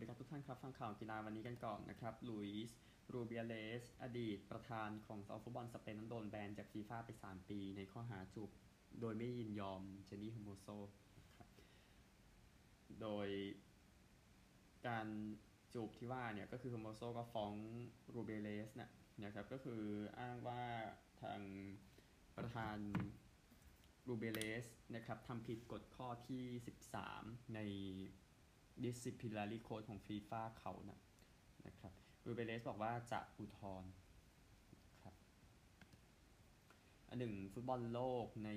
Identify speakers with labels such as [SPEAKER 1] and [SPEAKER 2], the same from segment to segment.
[SPEAKER 1] วัสดีครับทุกท่านครับ ฟังข่าวกีฬาวันนี้กันก่อนนะครับลุยส์รูเบียเลส อดีตประธานของสฟุตบอลสเปนนั้นโดนแบนจากฟีฟ่าไป 3 ปี ในข้อหาจูบโดยไม่ยินยอมเจนนี่เฮร์โมโซโดยการจูบที่ว่าเนี่ย ก็คือเฮร์โมโซก็ฟ้องรูเบียเลสนะนะครับก็คืออ้างว่าทางประธานรูเบียเลสนะครับทำผิดกฎข้อที่ 13 ใน disciplinary code ของฟีฟ่าเขานะนะครับรูเบเลสบอกว่าจะอุทธรณ์ครับอันหนึ่งฟุตบอลโลกใน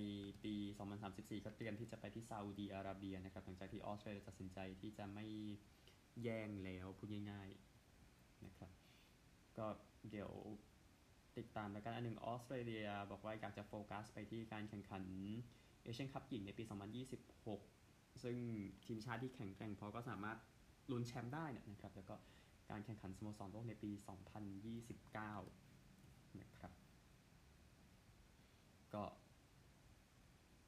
[SPEAKER 1] ปี 2034 ก็เตรียมที่จะไปที่ซาอุดีอาระเบียนะครับ หลังจากที่ออสเตรเลียตัดสินใจที่จะไม่แย่งแล้วพูดง่ายๆนะครับ ก็เดี๋ยวติดตามแล้วกันอันหนึ่งออสเตรเลียบอกว่าอยากจะโฟกัสไปที่การแข่งขันเอเชียนคัพหญิงในปี 2026 ซึ่งทีมชาติที่แข็งแกร่งพอก็สามารถลุ้นแชมป์ได้นะครับ แล้วก็การแข่งขันสโมสรโลกในปี 2029 นะครับ ก็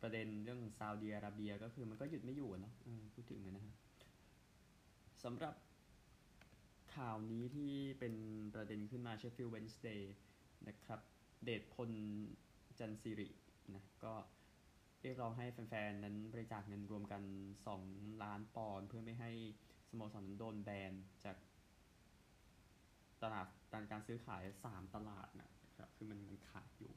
[SPEAKER 1] ประเด็นเรื่องซาอุดีอาระเบียก็คือมันก็หยุดไม่อยู่เนาะพูดถึงนะฮะสำหรับข่าวนี้ที่เป็นประเด็นขึ้นมาเชฟฟิลด์เวนสเดย์นะครับ เดชพลจันสิรินะก็ เรียกร้องให้แฟนๆ นั้นบริจาคเงินรวมกัน 2 ล้านปอนด์เพื่อไม่ให้สโมสรนั้นโดนแบนจากตลาดการซื้อขาย 3 ตลาดนะครับ คือมันมันขาดอยู่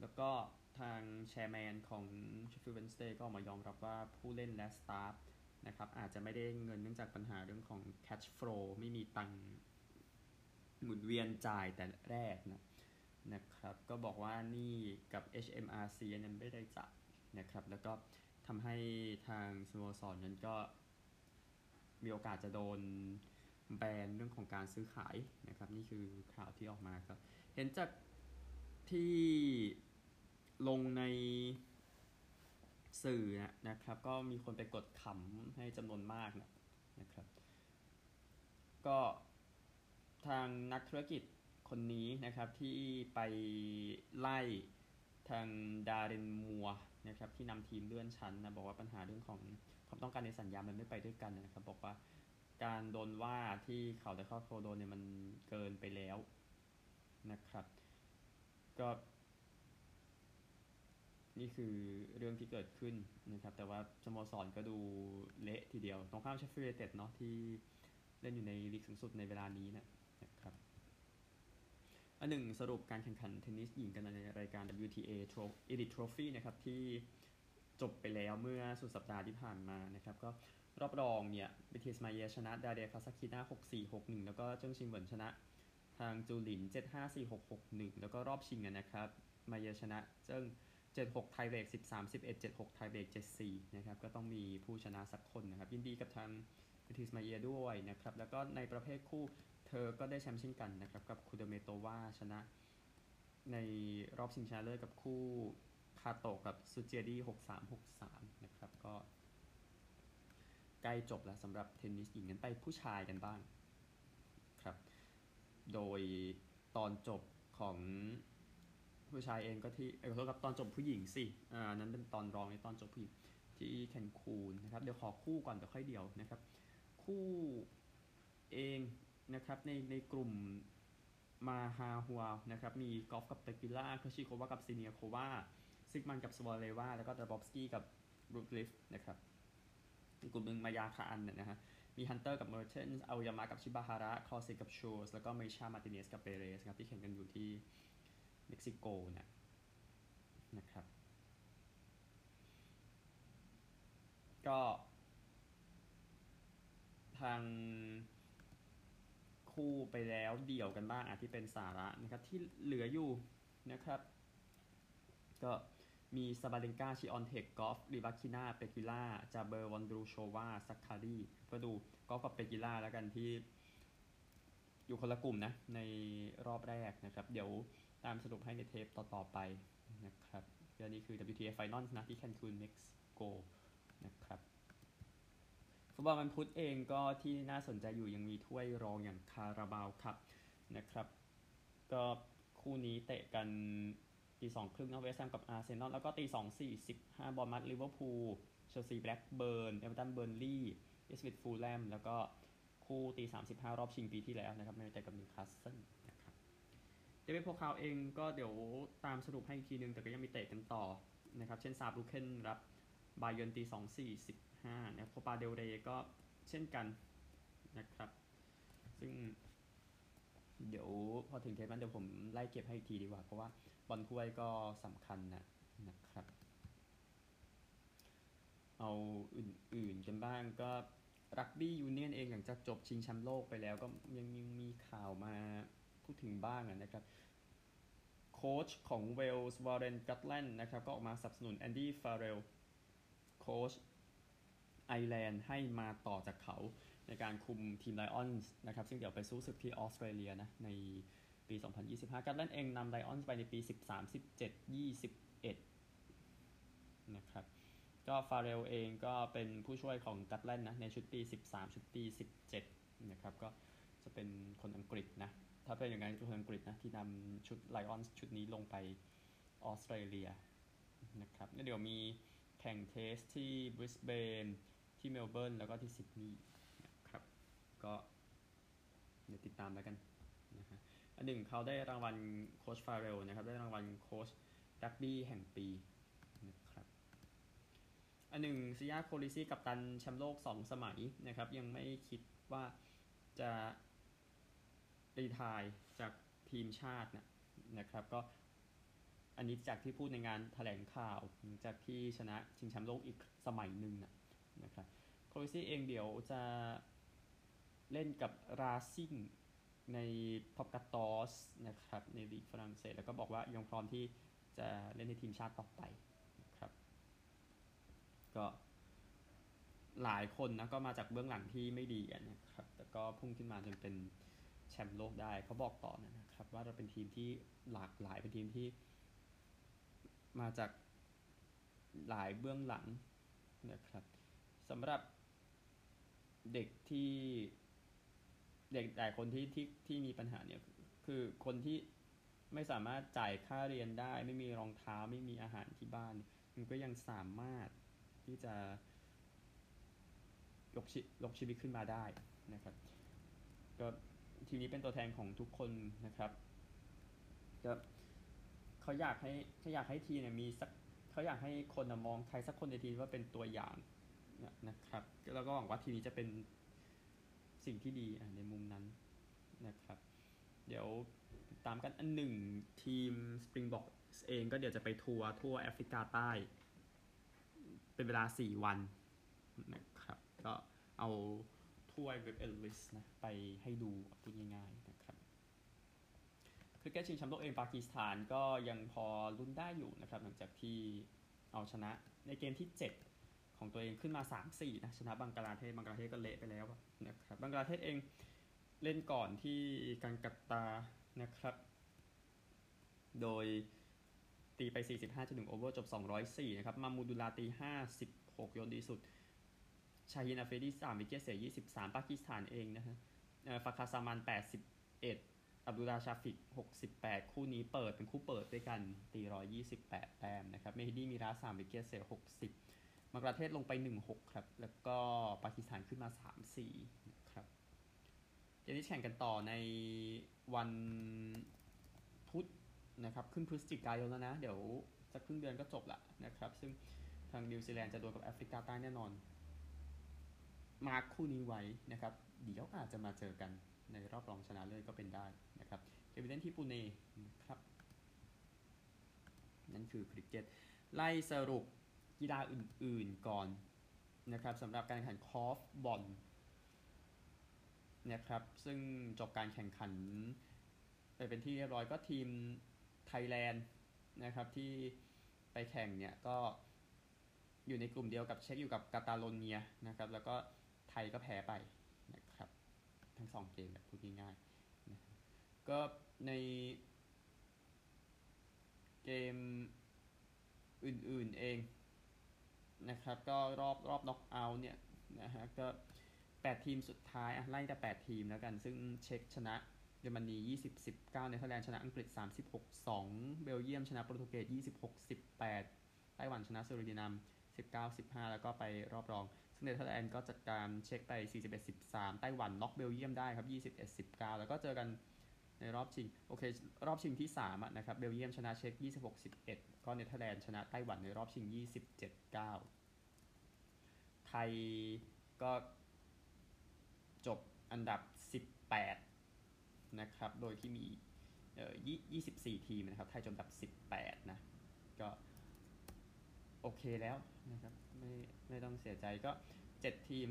[SPEAKER 1] แล้วก็ทางแชร์แมนของ Sheffield Wednesday ก็ออกมายอมรับว่าผู้เล่นและสตาฟนะครับอาจจะไม่ได้เงินเนื่องจากปัญหาเรื่องของ cash flow ไม่มีตังหมุนเวียนจ่ายแต่แรกนะนะครับ ก็บอกว่านี่กับ HMRC นั้นไม่ได้จ่าย นะครับ แล้วก็ทำให้ทางสโมสรนั้นก็มีโอกาสจะโดนแบนเรื่องของการซื้อขายนะครับ นี่คือข่าวที่ออกมาครับ เห็นจากที่ลงในสื่อนะครับ ก็มีคนไปกดขำให้จำนวนมากนะนะครับ ก็ทางนักธุรกิจคนนี้นะครับที่ไปไล่ทางดารินมัว นะครับที่นำทีมเลื่อนชั้นนะบอกว่าปัญหาเรื่องของความต้องการในสัญญา มันไม่ไปด้วยกันนะครับ บอกว่าการโดนว่าที่เขาได้เข้าโคโดนเนี่ยมันเกินไปแล้วนะครับ ก็ นี่คือเรื่องที่เกิดขึ้นนะครับ แต่ว่าสโมสรก็ดูเละทีเดียว ตรงข้ามเชฟฟิลด์ยูไนเต็ดเนาะที่เล่นอยู่ในลีกสูงสุดในเวลานี้นะ อันหนึ่งสรุปการแข่งขันเทนนิสหญิงกันในรายการ WTA Elite Trophy นะครับที่จบไปแล้วเมื่อสุดสัปดาห์ที่ผ่านมานะครับก็รอบรองเนี่ยบีทริซมาเยชนะ ดาเรียคาซัตคินา6 4 6 1 แล้วก็เจิ้งชิงเหวินชนะ ทางจูหลิน 7 5 4 6 6 1 แล้วก็รอบชิงนะครับ มาเยชนะเจิ้ง76 ไทเบรก13 11 76 ไทเบรก74 นะครับ ก็ต้องมีผู้ชนะสักคนนะครับ ยินดีกับทางบีทริซมาเยด้วยนะครับ แล้วก็ในประเภทคู่ อก็ได้แชมป์เช่นกันนะครับ กับคูเดอร์เมโตวาชนะ ในรอบชิงชนะเลิศกับคู่คาโตกับซุตเจียดีหกสามหกสามนะครับ ก็ใกล้จบแล้วสำหรับเทนนิสหญิงกันไปผู้ชายกันบ้างครับ โดยตอนจบของผู้ชายเองก็ที่เออกับตอนจบผู้หญิงสิอ่านั้นเป็นตอนรองในตอนจบผู้หญิงที่แคนคูนนะครับ เดี๋ยวขอคู่ก่อนเดี๋ยวค่อยเดียวนะครับ คู่เอง นะครับในในกลุ่มมาฮาฮัวนะครับมีกอล์ฟกับเตกิล่าคาชิโควากับซีเนียโควาซิกมันกับสวอลเลวาแล้วก็ดาบอบสกี้กับบรูคลิฟนะครับในกลุ่มหนึ่งมายาคาอันนะฮะมีฮันเตอร์กับเมอร์เชนส์เอายามะกับชิบาฮาระคอสิกับชูสแล้วก็เมชามาติเนสกับเปเรสครับที่แข่งกันอยู่ที่เม็กซิโกนะนะครับก็ทาง คู่ไปแล้วเดี่ยวกันบ้างอะที่เป็นสาระนะครับที่เหลืออยู่นะครับ ก็มีซาบาเลนกาชิออนเทคกอฟฟ์ริบาคิน่าเปกิล่าจาเบอร์วอนดรูโซวาซักคารีก็ดูกอฟฟ์กับเปกิล่าแล้วกันที่ อยู่คนละกลุ่มนะ ในรอบแรกนะครับ เดี๋ยวตามสรุปให้ในเทปต่อ ๆ ไปนะครับเรื่องนี้คือ WTA Finals นะที่แคนคูนเม็กซิโกนะครับ ฟุตบอลวันพุธเองก็ที่น่าสนใจอยู่ยังมีถ้วยรองอย่างคาราบาวครับนะครับ ก็คู่นี้เตะกันตีสองครึ่งนะเวสต์แฮมกับอาร์เซนอลแล้วก็ตีสองสี่สิบห้าบอร์นมัธลิเวอร์พูลเชลซีแบล็กเบิร์นเอเวอร์ตันเบอร์นลี่อิปสวิชฟูแลมแล้วก็คู่ตี35รอบชิงปีที่แล้วนะครับยูไนเต็ดกับนิวคาสเซิลนะครับเดเอฟเบโพคาลเองก็เดี๋ยวตามสรุปให้อีกทีนึงแต่ก็ยังมีเตะกันต่อนะครับ เช่นซาร์บรึคเคนรับ บาเยิร์นตี2 4 15นะโคปาเดลเรย์ก็เช่นกันนะครับ ซึ่งเดี๋ยวพอถึงเทปนั้นเดี๋ยวผมไล่เก็บให้อีกทีดีกว่า เพราะว่าบอลถ้วยก็สำคัญนะนะครับ เอาอื่นๆกันบ้างก็รักบี้ยูเนียนเองหลังจากจบชิงแชมป์โลกไปแล้วก็ยังยังมีข่าวมาพูดถึงบ้างนะครับโค้ชของเวลส์วอร์เรนกัตแลนด์นะครับก็ออกมาสนับสนุนแอนดี้ฟาเรลโค้ช ไอร์แลนด์ให้มาต่อจากเขาในการคุมทีมไลออนส์นะครับซึ่งเดี๋ยวไปสู้ศึกที่ออสเตรเลียนะในปี 2025 กัตแลนด์เองนำไลออนส์ไปในปี 13 17 21 นะครับก็ฟาเรลเองก็เป็นผู้ช่วยของกัตแลนด์นะในชุดปี 13 ชุดปี 17 นะครับ ก็จะเป็นคนอังกฤษนะ ถ้าเป็นอย่างนั้นคนอังกฤษนะที่นำชุดไลออนชุดนี้ลงไปออสเตรเลียนะครับแล้วเดี๋ยวมีแข่ง test ที่บริสเบน ที่เมลเบิร์นแล้วก็ที่ซิดนีย์ครับ ก็เดี๋ยวติดตามแล้วกันนะฮะอันหนึ่งเขาได้รางวัลโค้ชฟาเรลนะครับ ได้รางวัลโค้ชรักบี้แห่งปีนะครับอันหนึ่งซิยาโคลิซี่กัปตันแชมป์โลก 2 สมัยนะครับ ยังไม่คิดว่าจะretire จากทีมชาตินะนะครับ ก็อันนี้จากที่พูดในงานแถลงข่าวจากที่ชนะชิงแชมป์โลกอีกสมัยหนึ่งนะ นะครับโคลิซี่เองเดี๋ยวจะเล่นกับราซิงในท็อปกาตอสนะครับในลีกฝรั่งเศส แล้วก็บอกว่ายังพร้อมที่จะเล่นในทีมชาติต่อไปนะครับ ก็หลายคนนะก็มาจากเบื้องหลังที่ไม่ดีนะครับแต่ก็พุ่งขึ้นมาจนเป็นแชมป์โลกได้เขาบอกต่อนะครับ ว่าเราเป็นทีมที่หลากหลายเป็นทีมที่ มาจากหลายเบื้องหลังนะครับ สำหรับเด็กที่เด็กหลายคนที่ที่ที่มีปัญหาเนี่ยคือคนที่ไม่สามารถจ่ายค่าเรียนได้ ไม่มีรองเท้าไม่มีอาหารที่บ้าน มันก็ยังสามารถที่จะยกชียกชีวิตขึ้นมาได้นะครับก็ทีนี้เป็นตัวแทนของทุกคนนะครับก็เขาอยากให้เขาอยากให้ทีเนี่ยมีสักเขาอยากให้คนมองใครสักคนในทีมว่าเป็นตัวอย่าง นะครับแล้วก็หวังว่าทีนี้จะเป็นสิ่งที่ดีในมุมนั้นนะครับ เดี๋ยวตามกันอันหนึ่งทีม Springbok เองก็เดี๋ยวจะไปทัวร์ทั่วแอฟริกาใต้ เป็นเวลา 4 วันนะครับ ก็เอาถ้วยเว็บเอลิสนะไปให้ดูพูดง่ายๆนะครับคริกเก็ตชิงแชมป์โลกเองปากีสถานก็ยังพอลุ้นได้อยู่นะครับ หลังจากที่เอาชนะในเกมที่ 7 ของตัวเองขึ้นมา 3-4นะชนะบังกลาเทศบังกลาเทศก็เละไปแล้วนะครับบังกลาเทศเองเล่นกันที่กัลกัตตานะครับ โดยตีไป 45.1 over จบ 204 นะครับ มามูดุลาตี 56 โยนดีสุด ชาฮินอาฟริดี3 wicket เสีย 23 ปากีสถานเองนะฮะฟาคาซามัน 81 อับดุลาชาฟิก 68 คู่นี้เปิดเป็นคู่เปิดด้วยกันตี 128 แต้มนะครับ เมฮิดีมีรา3 wicket เสีย 60 บังกลาเทศลงไป 16 ครับ แล้วก็ปากีสถานขึ้นมา 3-4 นะครับเกมนี้แข่งกันต่อในวันพุธนะครับขึ้นพฤศจิกายนแล้วนะ เดี๋ยวสักครึ่งเดือนก็จบละนะครับ ซึ่งทางนิวซีแลนด์จะโดนกับแอฟริกาใต้แน่นอน มาคู่นี้ไว้นะครับ เดี๋ยวอาจจะมาเจอกันในรอบรองชนะเลิศก็เป็นได้นะครับเกมเล่นที่ปูเน่นะครับ นั่นคือคริกเก็ตไล่สรุป กีฬาอื่นๆก่อนนะครับสำหรับการแข่งขันคอร์ฟบอลนะครับซึ่งจบการแข่งขันไปเป็นที่เรียบร้อยก็ทีมไทยแลนด์นะครับที่ไปแข่งเนี่ยก็อยู่ในกลุ่มเดียวกับเช็กอยู่กับกาตาโลเนียนะครับแล้วก็ไทยก็แพ้ไปนะครับทั้งสองเกมแบบพูดง่ายๆนะก็ในเกมอื่นๆเอง นะครับ ก็รอบรอบน็อกเอาท์เนี่ยนะฮะก็ 8 ทีมสุดท้ายอะไล่แต่ 8 ทีมแล้วกัน ซึ่งเช็กชนะเยอรมนี20 19เนเธอร์แลนด์ชนะอังกฤษ 36 2 เบลเยียมชนะโปรตุเกส26 18 ไต้หวันชนะสวีเดน19 15 แล้วก็ไปรอบรอง ซึ่งเนเธอร์แลนด์ก็จัดการเช็กไป 41-13 ไต้หวันน็อกเบลเยียมได้ครับ 21-19 แล้วก็เจอกันในรอบชิง โอเค รอบชิงที่3อะนะครับ เบลเยียมชนะเช็ค 26-11 ก็เนเธอร์แลนด์ชนะไต้หวันในรอบชิง 27-9 ไทยก็จบอันดับ 18 นะครับ โดยที่มีเอ่อ24 ทีมนะครับ ไทยจบอันดับ 18 นะ ก็โอเคแล้วนะครับ ไม่ไม่ต้องเสียใจก็ 7 ทีม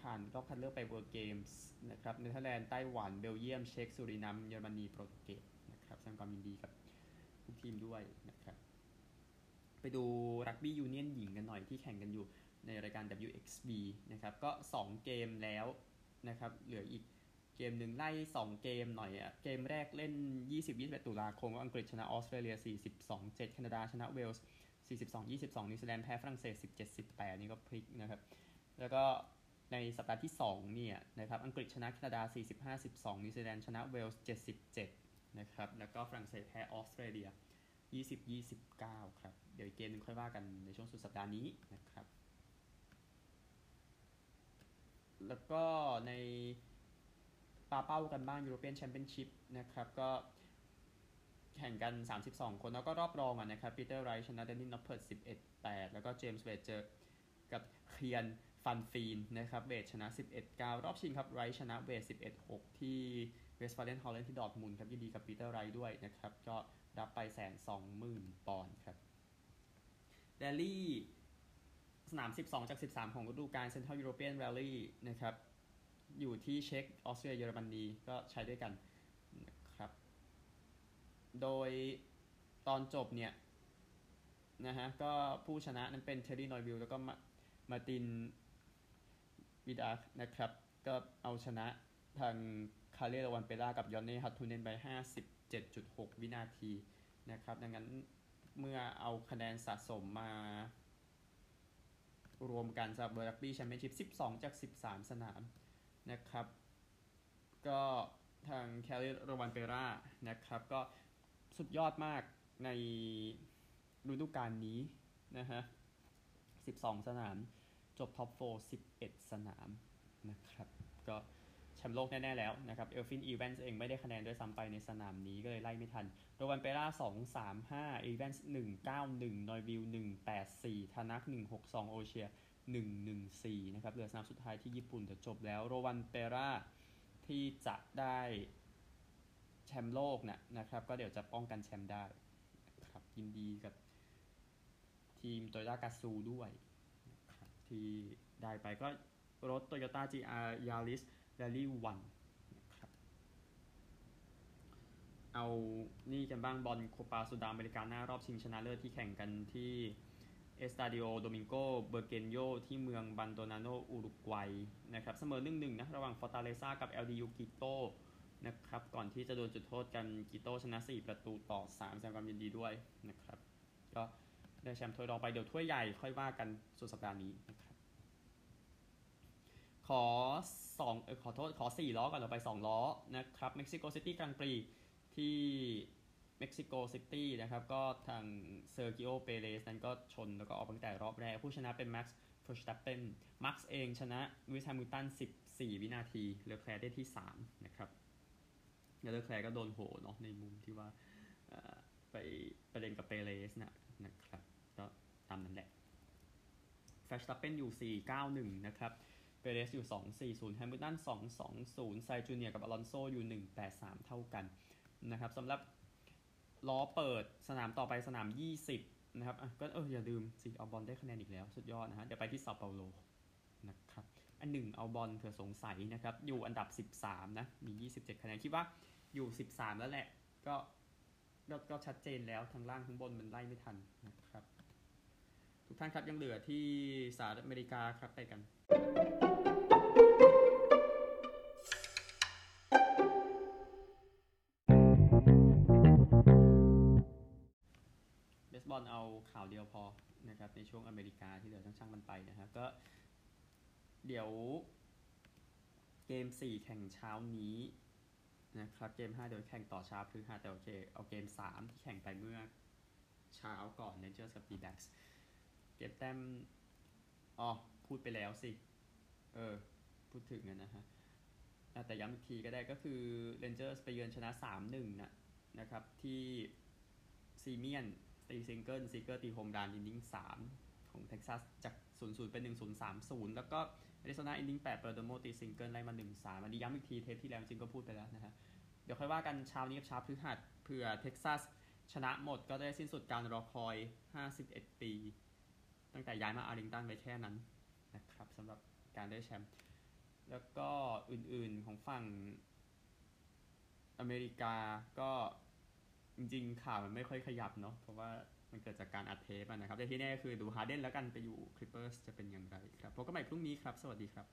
[SPEAKER 1] ผ่านรอบคัดเลือกไป World Games นะครับเนเธอร์แลนด์ไต้หวัน เบลเยียม เช็กสุรินัมเยอรมนี โปรตุเกสนะครับแสดงความยินดีกับทุกทีมด้วยนะครับ ไปดูรักบี้ยูเนียนหญิงกันหน่อยที่แข่งกันอยู่ในรายการ WXV นะครับก็ 2 เกมแล้วนะครับเหลืออีกเกมหนึ่งไล่ 2 เกมหน่อยอะเกมแรกเล่น 20-21 ตุลาคมอังกฤษชนะออสเตรเลีย 42-7 แคนาดาชนะเวลส์ 42-22 นิวซีแลนด์แพ้ฝรั่งเศส 17-18 นี่ก็พลิกนะครับ แล้วก็ในสัปดาห์ที่ 2 เนี่ยนะครับอังกฤษชนะแคนาดา 45-12 นิวซีแลนด์ชนะเวลส์ 77 นะครับแล้วก็ฝรั่งเศสแพ้ออสเตรเลีย 20-29 ครับ เดี๋ยวอีกเกมหนึงค่อยว่ากันในช่วงสุดสัปดาห์นี้นะครับ แล้วก็ในปาเป้ากันบ้าง European Championship นะครับ ก็แข่งกัน 32 คน แล้วก็รอบรองอะนะครับปีเตอร์ไรต์ชนะแดนนี่นอปเพิร์ต11-8 แล้วก็เจมส์เวดเจอกับเกียนฟันฟีนนะครับเวดชนะ 11-9 รอบชิงครับไรต์ชนะเวด11-6 ที่เวสต์ฟาเลนฮอลแลนด์ที่ดอร์ทมุนด์ครับยินดีกับปีเตอร์ไรต์ด้วยนะครับ ก็ รับไปแสนสองหมื่นปอนด์ครับแรลลี่สนาม 12 จาก 13 ของฤดูกาล Central European Rallyนะครับ อยู่ที่เช็กออสเตรียเยอรมนีก็ใช้ด้วยกันนะครับ โดยตอนจบเนี่ยนะฮะก็ผู้ชนะนั้นเป็นเทอร์รี่นอยวิลแล้วก็มาตินวิดานะครับ ก็เอาชนะทางคัลเลโรวันเปรากับยอนเน่ฮัตทูเนนไป 7.6 วินาทีนะครับ ดังนั้นเมื่อเอาคะแนนสะสมมารวมกันสำหรับ World Rally Championship 12 จาก 13 สนามนะครับ ก็ทางคัลเลโรวันเปรานะครับ ก็สุดยอดมากในฤดูกาลนี้นะฮะ 12 สนาม จบท็อป 4 11 สนามนะครับ ก็ แชมป์โลกแน่ ๆ แล้วนะครับเอลฟินอีแวนส์เองไม่ได้คะแนนด้วยซ้ำไปในสนามนี้ก็เลยไล่ไม่ทันโรวันเปร่า2 3 5อีแวนส์1 9 1นอยวิล1 8 4ทานัก1 6 2โอเจียร์114นะครับเหลือสนามสุดท้ายที่ญี่ปุ่นจะจบแล้วโรวันเปร่าที่จะได้แชมป์โลกนะนะครับ ก็เดี๋ยวจะป้องกันแชมป์ได้ครับยินดีกับทีมโตโยต้ากาซูด้วย ที่ได้ไปก็รถ Toyota GR Yaris Rally 1นะครับเอานี่กันบ้างบอลโคปาสุดาอเมริกาหน้ารอบชิงชนะเลิศที่แข่งกันที่เอสตาดิโอโดมิงโกเบอร์เกนโยที่เมืองมัลโดนาโดอุรุกวัยนะครับเสมอ1-1นะ ระหว่างฟอร์ตาเลซ่ากับ LDU กิโตนะครับก่อนที่จะโดนจุดโทษกันกิโตชนะ 4 ประตูต่อ 3 แสดงความยินดีด้วยนะครับ ก็ได้แชมป์ถ้วยรองไปเดี๋ยวถ้วยใหญ่ค่อยว่ากันสุดสัปดาห์นี้นะครับ ขอ2เออขอโทษขอ 4 ล้อก่อนเราไป 2 ล้อนะครับเม็กซิโกซิตี้กรังด์ปรีซ์ที่เม็กซิโกซิตี้นะครับก็ทางเซอร์กิโอเปเรสนั้นก็ชนแล้วก็ออกตั้งแต่รอบแรก ผู้ชนะเป็นแม็กซ์ฟอร์สตัปเปนมาเองชนะลิวอิสแฮมิลตัน 14 วินาทีเลอแคลร์ได้ที่ 3 นะครับแล้วเลอแคลร์ก็โดนโหเนาะในมุมที่ว่าไปประเด็นกับเปเรสนะนะครับก็ตามนั้นแหละฟอร์สตัปเปนอยู่ 491 นะครับ เปเรสอยู่ 240แฮมิลตัน220ไซจูเนียกับอลอนโซอยู่ 183 เท่ากันนะครับสำหรับล้อเปิดสนามต่อไปสนาม 20 นะครับก็เอออย่าลืมสิเอาบอลได้คะแนนอีกแล้ว สุดยอดนะฮะเดี๋ยวไปที่ซาเปาโลนะครับอันหนึ่งเอาบอลเผื่อสงสัยนะครับอยู่อันดับ 13 นะ มี 27 คะแนนคิดว่าอยู่ 13 แล้วแหละ ก็ก็ชัดเจนแล้วทั้งล่างทั้งบนมันไล่ไม่ทันนะครับ ทุกท่านครับยังเหลือที่สหรัฐอเมริกาครับไปกัน เบสบอลเอาข่าวเดียวพอนะครับในช่วงอเมริกาที่เหลือช่างๆมันไปนะฮะก็เดี๋ยวเกม 4 แข่งเช้านี้นะครับเกม 5 เดี๋ยวแข่งต่อเช้าพฤหัสแต่โอเค เอาเกม 3 ที่แข่งไปเมื่อเช้าก่อนเรนเจอร์สกับดีแบ็กส์ เก็บแต้มอ๋อพูดไปแล้วสิ เออ พูดถึงนะฮะแต่ย้ำอีกทีก็ได้ก็คือเรนเจอร์สไปเยือนชนะ 3-1 นะนะครับที่ซีเมียนตีซีเกอร์ตีโฮมรัน inning 3 ของเท็กซัสจาก 0-0 เป็น 1-0 3-0 แล้วก็อาริโซนา inning 8เปอร์โดโมตีซิงเกิลไล่มา 1-3 อันนี้ย้ำอีกทีเทปที่แล้วจริงก็พูดไปแล้วนะฮะ เดี๋ยวค่อยว่ากันเช้านี้กับเช้าพฤหัสเผื่อเท็กซัสชนะหมดก็ได้สิ้นสุดการรอคอย 51 ปี ตั้งแต่ย้ายมาอาร์ลิงตันไปแค่นั้นนะครับสำหรับการได้แชมป์แล้วก็อื่นๆของฝั่งอเมริกาก็จริงๆข่าวมันไม่ค่อยขยับเนาะเพราะว่ามันเกิดจากการอัดเทปนะครับ แต่ที่แน่คือดูฮาร์เดนแล้วกันไปอยู่คลิปเปอร์สจะเป็นอย่างไรครับพบกันใหม่พรุ่งนี้ครับ สวัสดีครับ